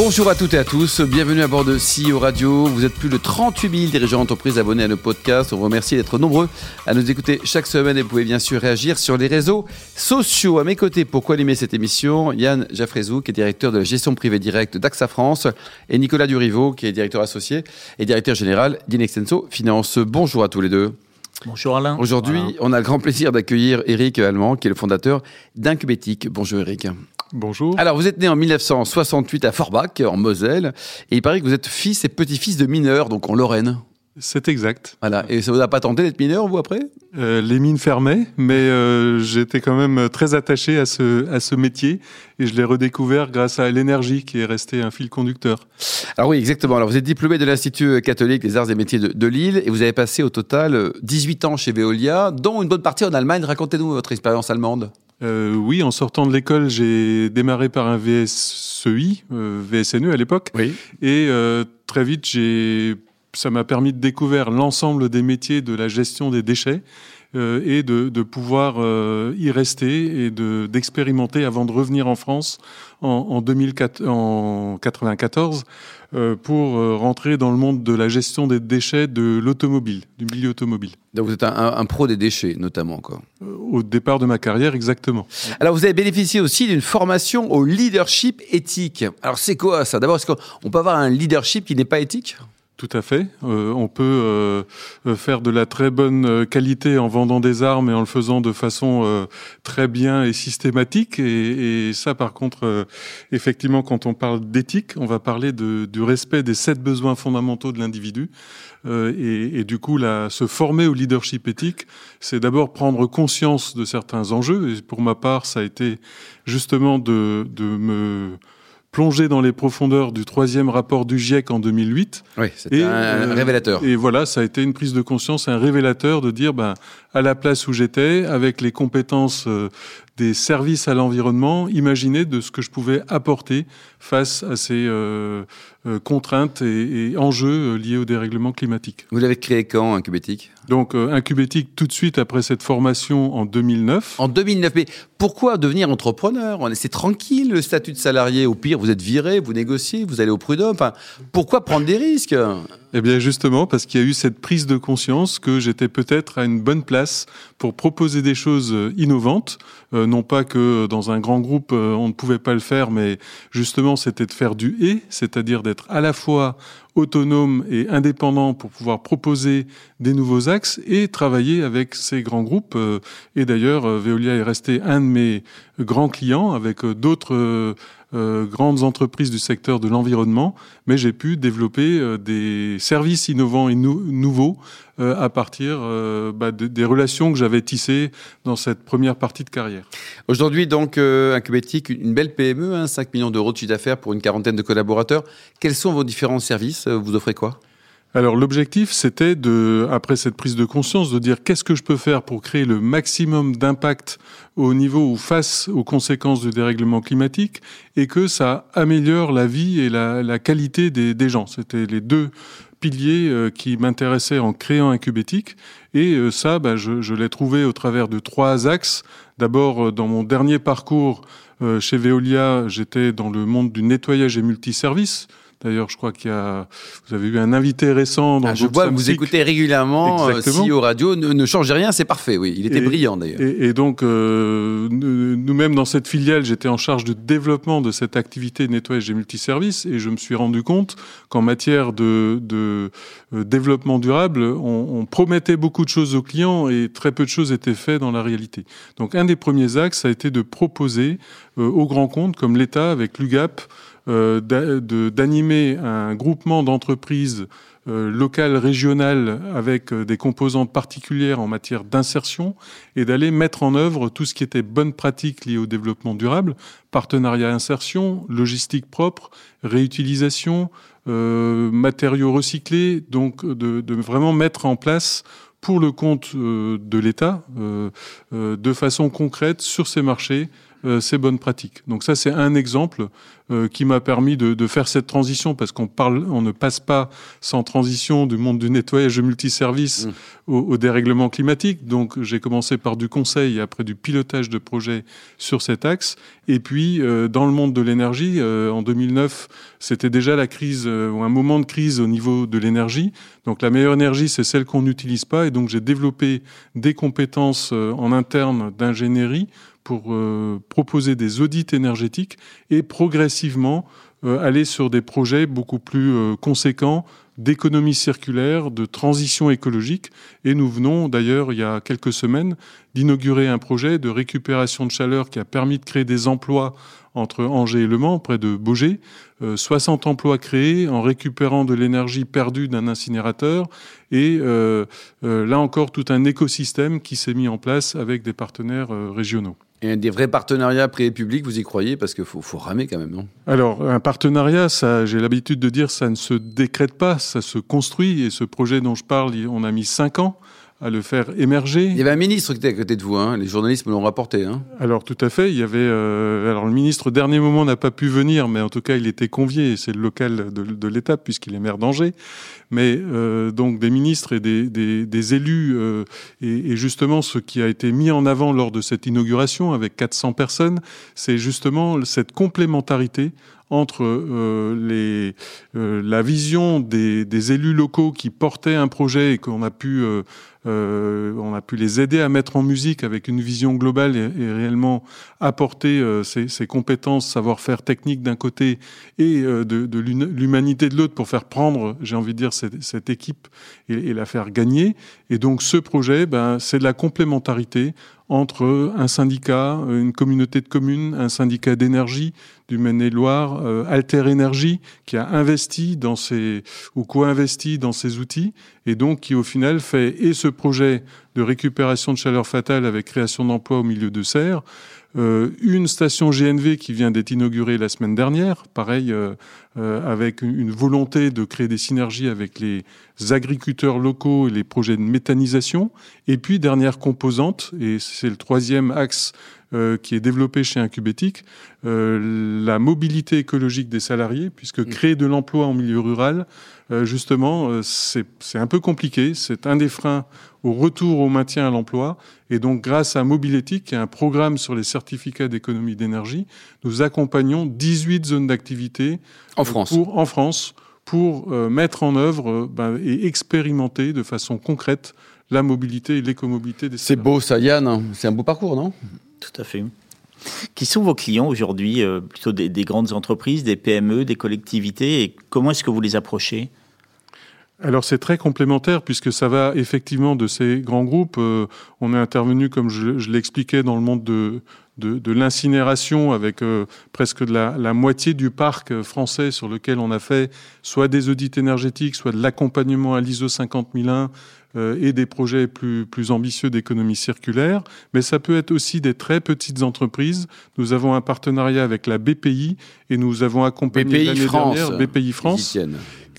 Bonjour à toutes et à tous, bienvenue à bord de CEO Radio. Vous êtes plus de 38 000 dirigeants d'entreprise abonnés à nos podcasts. On vous remercie d'être nombreux à nous écouter chaque semaine et vous pouvez bien sûr réagir sur les réseaux sociaux. À mes côtés, pour co-animer cette émission, Yann Jaffrezou, qui est directeur de la gestion privée directe d'AXA France, et Nicolas Durivo, qui est directeur associé et directeur général d'Inextenso Finance. Bonjour à tous les deux. Bonjour Alain. Aujourd'hui, on a le grand plaisir d'accueillir Eric Allemand, qui est le fondateur d'Incubetic. Bonjour Eric. Bonjour. Alors, vous êtes né en 1968 à Forbach, en Moselle, et il paraît que vous êtes fils et petit-fils de mineurs, donc en Lorraine. C'est exact. Voilà. Et ça vous a pas tenté d'être mineur, vous, après? Euh, Les mines fermaient, mais euh, j'étais quand même très attaché à ce, à ce métier et je l'ai redécouvert grâce à l'énergie qui est restée un fil conducteur. Alors oui, exactement. Alors vous êtes diplômé de l'Institut catholique des arts et métiers de, de, Lille et vous avez passé au total 18 ans chez Veolia, dont une bonne partie en Allemagne. Racontez-nous votre expérience allemande. Euh, oui, en sortant de l'école, j'ai démarré par un VSEI, euh, VSNE à l'époque. Oui. Et euh, très vite, j'ai, ça m'a permis de découvrir l'ensemble des métiers de la gestion des déchets euh, et de, de pouvoir euh, y rester et de, d'expérimenter avant de revenir en France en, en, 2004, en 94 euh, pour rentrer dans le monde de la gestion des déchets de l'automobile, du milieu automobile. Donc vous êtes un, un, pro des déchets, notamment quoi. Au départ de ma carrière, exactement. Alors vous avez bénéficié aussi d'une formation au leadership éthique. Alors c'est quoi ça? D'abord, est-ce qu'on peut avoir un leadership qui n'est pas éthique? Tout à fait. Euh, on peut euh, faire de la très bonne qualité en vendant des armes et en le faisant de façon euh, très bien et systématique. Et, et ça, par contre, euh, effectivement, quand on parle d'éthique, on va parler de, du respect des sept besoins fondamentaux de l'individu. Euh, et, et, du coup, là, se former au leadership éthique, c'est d'abord prendre conscience de certains enjeux. Et pour ma part, ça a été justement de, de me plongé dans les profondeurs du troisième rapport du GIEC en 2008. Oui, c'était un euh, révélateur. Et voilà, ça a été une prise de conscience, un révélateur de dire, ben, à la place où j'étais, avec les compétences euh, des services à l'environnement, imaginer de ce que je pouvais apporter face à ces euh, euh, contraintes et, et, enjeux liés au dérèglement climatique. Vous l'avez créé quand, Incubétique Donc, euh, Incubétique, tout de suite après cette formation en 2009. En 2009, mais pourquoi devenir entrepreneur? C'est tranquille, le statut de salarié. Au pire, vous êtes viré, vous négociez, vous allez au prud'homme. Enfin, pourquoi prendre des risques? Eh bien justement parce qu'il y a eu cette prise de conscience que j'étais peut-être à une bonne place pour proposer des choses innovantes. Euh, non pas que dans un grand groupe euh, on ne pouvait pas le faire, mais justement c'était de faire du et, c'est-à-dire d'être à la fois autonome et indépendant pour pouvoir proposer des nouveaux axes et travailler avec ces grands groupes. Euh, et d'ailleurs, Veolia est resté un de mes grands clients avec d'autres euh, grandes entreprises du secteur de l'environnement, mais j'ai pu développer euh, des services innovants et nou nouveaux euh, à partir bah, de, des relations que j'avais tissées dans cette première partie de carrière. Aujourd'hui, donc, Incubétique, une belle PME, hein, 5 millions d'euros de chiffre d'affaires pour une quarantaine de collaborateurs. Quels sont vos différents services? Vous offrez quoi? Alors l'objectif, c'était de, après cette prise de conscience, de dire qu'est-ce que je peux faire pour créer le maximum d'impact au niveau ou face aux conséquences du dérèglement climatique et que ça améliore la vie et la, qualité des, gens. C'était les deux piliers euh, qui m'intéressaient en créant Incubétique. Et euh, ça, bah, je, l'ai trouvé au travers de trois axes. D'abord, euh, dans mon dernier parcours chez Veolia, j'étais dans le monde du nettoyage et multiservice. D'ailleurs, je crois qu'il y a, vous avez eu un invité récent dans ah, Je vois que vous écoutez régulièrement euh, si au radio. Ne, ne changez rien, c'est parfait. Oui, il était et, brillant d'ailleurs. Et, et, donc, euh, nous-mêmes dans cette filiale, j'étais en charge du développement de cette activité de nettoyage et multiservices, et je me suis rendu compte qu'en matière de, de euh, développement durable, on, on, promettait beaucoup de choses aux clients et très peu de choses étaient faites dans la réalité. Donc, un des premiers axes a été de proposer euh, aux grands comptes, comme l'État avec l'UGAP, d'animer un groupement d'entreprises euh, locales, régionales, avec euh, des composantes particulières en matière d'insertion, et d'aller mettre en œuvre tout ce qui était bonne pratique liée au développement durable, partenariat insertion, logistique propre, réutilisation, euh, matériaux recyclés, donc de, vraiment mettre en place pour le compte euh, de l'État, euh, de façon concrète sur ces marchés, ces bonnes pratiques. Donc ça, c'est un exemple qui m'a permis de, faire cette transition parce qu'on parle, on ne passe pas sans transition du monde du nettoyage multiservice mmh. au, au, dérèglement climatique. Donc j'ai commencé par du conseil et après du pilotage de projets sur cet axe. Et puis dans le monde de l'énergie, en 2009, c'était déjà la crise ou un moment de crise au niveau de l'énergie. Donc la meilleure énergie, c'est celle qu'on n'utilise pas. Et donc j'ai développé des compétences euh, en interne d'ingénierie pour euh, proposer des audits énergétiques et progressivement euh, aller sur des projets beaucoup plus conséquents d'économie circulaire, de transition écologique. Et nous venons d'ailleurs, il y a quelques semaines, d'inaugurer un projet de récupération de chaleur qui a permis de créer des emplois entre Angers et Le Mans, près de Beaugé. 60 euh, emplois créés en récupérant de l'énergie perdue d'un incinérateur. Et euh, euh, là encore, tout un écosystème qui s'est mis en place avec des partenaires régionaux. Et des vrais partenariats privé-public, vous y croyez Parce qu'il faut, faut, ramer quand même, non Alors, un partenariat, ça, j'ai l'habitude de dire, ça ne se décrète pas, ça se construit. Et ce projet dont je parle, on a mis cinq ans à le faire émerger. Il y avait un ministre qui était à côté de vous, hein. les journalistes me l'ont rapporté. Hein. Alors tout à fait, il y avait. Euh, alors le ministre au dernier moment n'a pas pu venir, mais en tout cas il était convié. C'est le local de, de l'État puisqu'il est maire d'Angers. Mais euh, donc des ministres et des, des, des élus euh, et, et, justement ce qui a été mis en avant lors de cette inauguration avec 400 personnes, c'est justement cette complémentarité entre euh, les, euh, la vision des, des, élus locaux qui portaient un projet et qu'on a pu euh, euh, on a pu les aider à mettre en musique avec une vision globale et, réellement apporter euh, ces, ces, compétences, savoir-faire technique d'un côté et euh, de, l'humanité de l'autre pour faire prendre, j'ai envie de dire, cette, cette équipe et, et, la faire gagner. Et donc ce projet, ben, c'est de la complémentarité entre un syndicat, une communauté de communes, un syndicat d'énergie du Maine-et-Loire, euh, Alter Énergie, qui a investi dans ces, ou co-investi dans ces outils, et donc qui au final fait et ce projet de récupération de chaleur fatale avec création d'emplois au milieu de serre, euh, une station GNV qui vient d'être inaugurée la semaine dernière, pareil, euh, euh, avec une volonté de créer des synergies avec les agriculteurs locaux et les projets de méthanisation. Et puis, dernière composante, et c'est le troisième axe qui est développé chez Incubétique, euh, la mobilité écologique des salariés, puisque mmh. créer de l'emploi en milieu rural, euh, justement, euh, c'est un peu compliqué. C'est un des freins au retour au maintien à l'emploi. Et donc, grâce à Mobilétique, qui est un programme sur les certificats d'économie d'énergie, nous accompagnons 18 zones d'activité en France. Pour, en France pour mettre en œuvre ben, et expérimenter de façon concrète la mobilité et l'écomobilité des C'est beau ça, Yann. C'est un beau parcours, non? Tout à fait. Qui sont vos clients aujourd'hui euh, Plutôt des, grandes entreprises, des PME, des collectivités Et comment est-ce que vous les approchez? Alors c'est très complémentaire puisque ça va effectivement de ces grands groupes. Euh, on est intervenu, comme je, l'expliquais, dans le monde de, de, l'incinération avec euh, presque la, la, moitié du parc français sur lequel on a fait soit des audits énergétiques, soit de l'accompagnement à l'ISO 50001, euh, et des projets plus, plus ambitieux d'économie circulaire, mais ça peut être aussi des très petites entreprises. Nous avons un partenariat avec la BPI et nous avons accompagné l'année dernière BPI France.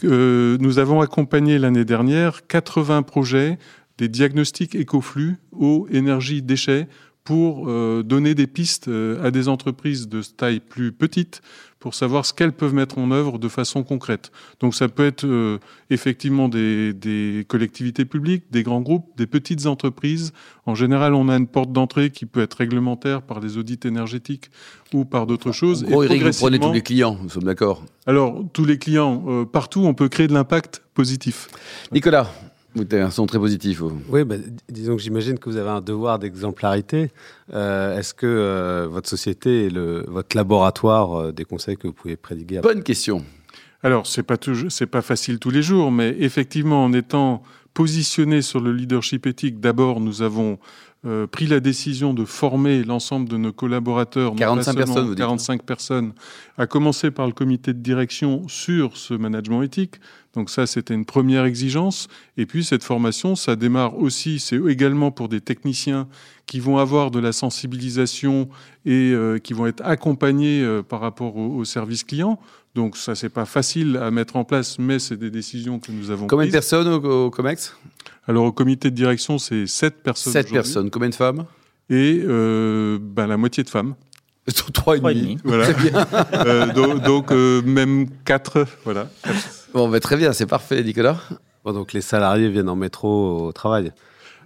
Euh, nous avons accompagné l'année dernière 80 projets des diagnostics écoflux, eau, énergie, déchets pour euh, donner des pistes euh, à des entreprises de taille plus petite pour savoir ce qu'elles peuvent mettre en œuvre de façon concrète. Donc ça peut être euh, effectivement des, des, collectivités publiques, des grands groupes, des petites entreprises. En général, on a une porte d'entrée qui peut être réglementaire par des audits énergétiques ou par d'autres choses. En gros, Eric, vous prenez tous les clients, nous sommes d'accord Alors, tous les clients, partout, on peut créer de l'impact positif. Nicolas vous avez un son très positif. Oui, bah, disons que j'imagine que vous avez un devoir d'exemplarité. Euh, est-ce que euh, votre société est le, votre laboratoire euh, des conseils que vous pouvez prédiguer Bonne question. Alors, c'est pas c'est pas facile tous les jours, mais effectivement, en étant positionné sur le leadership éthique, d'abord, nous avons euh, pris la décision de former l'ensemble de nos collaborateurs, 45 personnes, 45 personnes, à commencer par le comité de direction sur ce management éthique. Donc ça, c'était une première exigence. Et puis cette formation, ça démarre aussi, c'est également pour des techniciens qui vont avoir de la sensibilisation et euh, qui vont être accompagnés euh, par rapport au, au service client. Donc ça, c'est pas facile à mettre en place, mais c'est des décisions que nous avons Combien prises. de personnes au, COMEX? Alors au comité de direction, c'est 7 personnes. 7 personnes. Combien de femmes? Et euh, ben, la moitié de femmes. Trois et Trois et demi. demi. Voilà. Euh, donc donc, euh, même 4, voilà. Bon, bah, très bien, c'est parfait, Nicolas. Bon, donc les salariés viennent en métro au travail.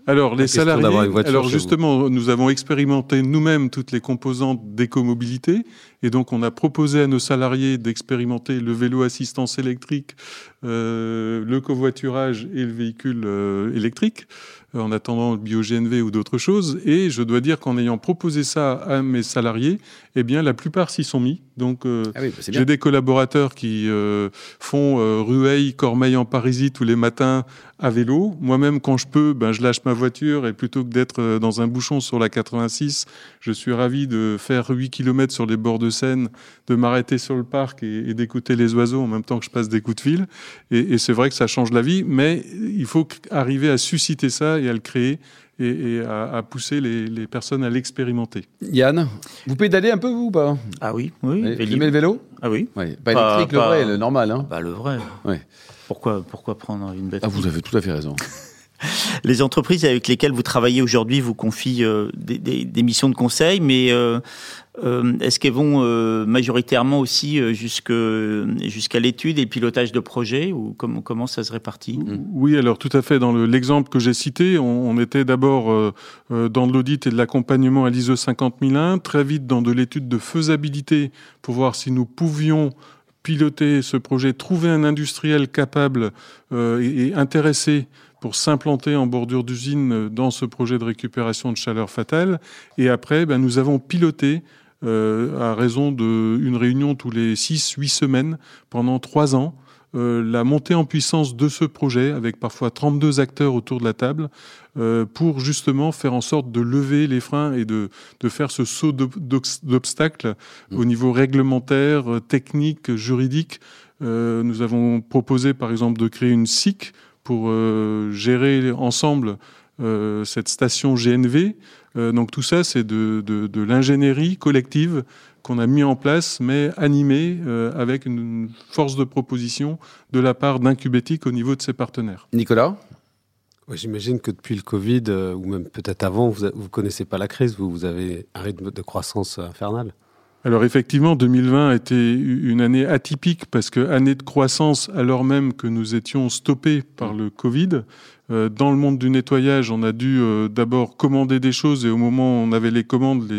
Alors, les salariés, alors justement, nous avons expérimenté nous-mêmes toutes les composantes d'écomobilité. Et donc, on a proposé à nos salariés d'expérimenter le vélo assistance électrique, euh, le covoiturage et le véhicule euh, électrique, euh, en attendant le bio-GNV ou d'autres choses. Et je dois dire qu'en ayant proposé ça à mes salariés, eh bien, la plupart s'y sont mis. Donc, euh, Ah oui, bah, j'ai des collaborateurs qui euh, font euh, Rueil, Cormeil en Parisie tous les matins à vélo. Moi-même, quand je peux, ben, je lâche ma voiture et plutôt que d'être dans un bouchon sur la 86, je suis ravi de faire 8 km sur les bords de Seine, de m'arrêter sur le parc et, et d'écouter les oiseaux en même temps que je passe des coups de fil. Et, et c'est vrai que ça change la vie, mais il faut arriver à susciter ça et à le créer et, et à, à pousser les, les personnes à l'expérimenter. Yann, vous pédalez un peu, vous ou pas Ah oui, oui. Vous aimez le vélo Ah oui. Oui. Pas Pas- électrique, le pas- vrai, le normal. Hein. Bah le vrai. Ouais. Pourquoi, pourquoi prendre une bête Ah, vous avez tout à fait raison. Les entreprises avec lesquelles vous travaillez aujourd'hui vous confient euh, des, missions de conseil, mais euh, euh, est-ce qu'elles vont majoritairement aussi jusqu'à l'étude et le pilotage de projets ou comment, comment ça se répartit? Oui, alors tout à fait. Dans le- l'exemple que j'ai cité, on, était d'abord dans l'audit et de l'accompagnement à l'ISO 50001, très vite dans de l'étude de faisabilité pour voir si nous pouvions piloter ce projet, trouver un industriel capable et intéressé pour s'implanter en bordure d'usine euh, dans ce projet de récupération de chaleur fatale. Et après, ben, nous avons piloté euh, à raison d'une réunion tous les 6-8 semaines pendant trois ans euh, la montée en puissance de ce projet, avec parfois 32 acteurs autour de la table, euh, pour justement faire en sorte de lever les freins et de, de faire ce saut d'obstacles au niveau réglementaire, technique, juridique. Nous avons proposé par exemple de créer une SIC pour euh, gérer ensemble euh, cette station GNV. Euh, donc tout ça, c'est de, de, de l'ingénierie collective qu'on a mis en place, mais animée euh, avec une force de proposition de la part d'Incubétique au niveau de ses partenaires. Nicolas? Ouais, J'imagine que depuis le Covid, euh, ou même peut-être avant, vous ne connaissez pas la crise, vous, vous avez un rythme de croissance infernal. Alors effectivement, 2020 a été une année atypique parce que année de croissance alors même que nous étions stoppés par le Covid. Euh, dans le monde du nettoyage, on a dû euh, d'abord commander des choses et au moment où on avait les commandes,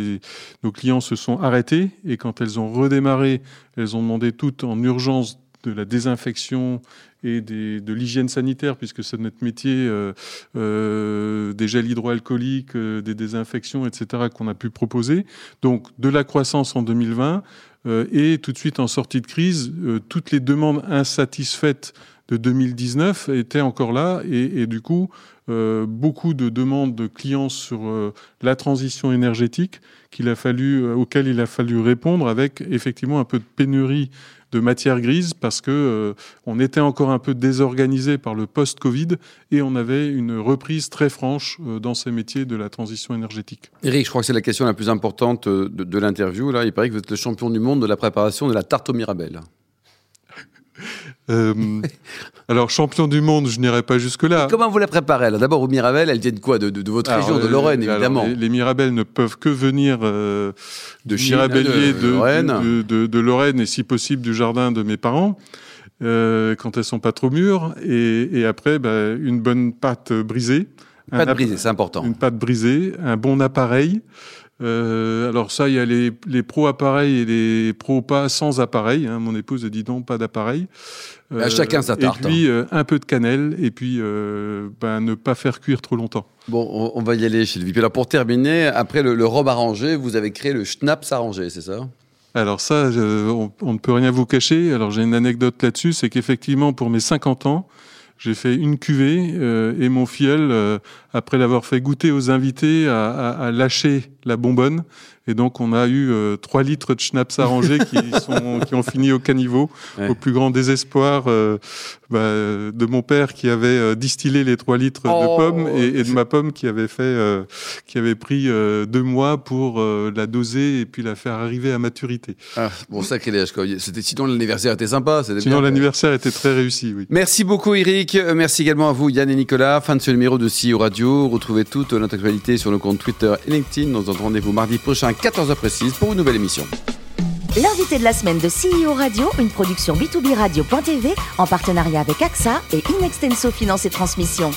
nos clients se sont arrêtés et quand elles ont redémarré, elles ont demandé toutes en urgence de la désinfection et de l'hygiène sanitaire, puisque c'est notre métier, euh, euh, des gels hydroalcooliques, euh, des désinfections, etc., qu'on a pu proposer. Donc, de la croissance en 2020 euh, et tout de suite en sortie de crise, toutes les demandes insatisfaites de 2019 étaient encore là et, du coup, beaucoup de demandes de clients sur la transition énergétique auxquelles il a fallu répondre avec effectivement un peu de pénurie de matières grises parce que euh, on était encore un peu désorganisé par le post-Covid et on avait une reprise très franche euh, dans ces métiers de la transition énergétique. Eric, je crois que c'est la question la plus importante euh, de, de l'interview. Là, il paraît que vous êtes le champion du monde de la préparation de la tarte au Mirabelle. Euh, alors champion du monde, je n'irai pas jusque là. Comment vous la préparez D'abord, au Mirabelle, elles viennent quoi de, de, de votre Alors, région, de euh, Lorraine, alors, évidemment. les, les Mirabelles ne peuvent que venir euh, De Mirabellier de de, Lorraine. de, Lorraine et si possible du jardin de mes parents. quand elles sont pas trop mûres et, et après bah, une bonne pâte brisée Un Pas de app- briser, c'est important. une pâte brisée un bon appareil Euh, alors ça il y a les, les pro appareils et les pro pas sans appareil hein. mon épouse a dit non pas d'appareil Euh, À chacun sa tarte, et puis euh, un peu de cannelle et puis euh, ben, ne pas faire cuire trop longtemps Bon, on, on va y aller le VIP. Alors, pour terminer, après le, le rhum arrangé, vous avez créé le schnapps arrangé, c'est ça? Alors ça, je- on, on ne peut rien vous cacher. Alors j'ai une anecdote là-dessus, c'est qu'effectivement pour mes 50 ans, j'ai fait une cuvée euh, et mon euh, après l'avoir fait goûter aux invités, a, a- a lâché la bonbonne. Et donc on a eu euh, 3 litres de schnapps arrangés qui, sont, qui ont fini au caniveau, Ouais. au plus grand désespoir euh, bah, de mon père qui avait euh, distillé les 3 litres Oh. de pommes et, et de ma pomme qui avait fait, euh, qui avait pris deux mois pour la doser et puis la faire arriver à maturité. ah, Bon, sacrilège, quoi. C'était, sinon, l'anniversaire était sympa. Sinon, l'anniversaire était très réussi, oui. Merci beaucoup Eric, merci également à vous Yann et Nicolas. Fin de ce numéro de CEO Radio. Retrouvez toute notre actualité sur nos comptes Twitter et LinkedIn. Rendez-vous mardi prochain à 14h précise pour une nouvelle émission. L'invité de la semaine de CEO Radio, une production B2B Radio.tv en partenariat avec AXA et Inextenso Finance et Transmission.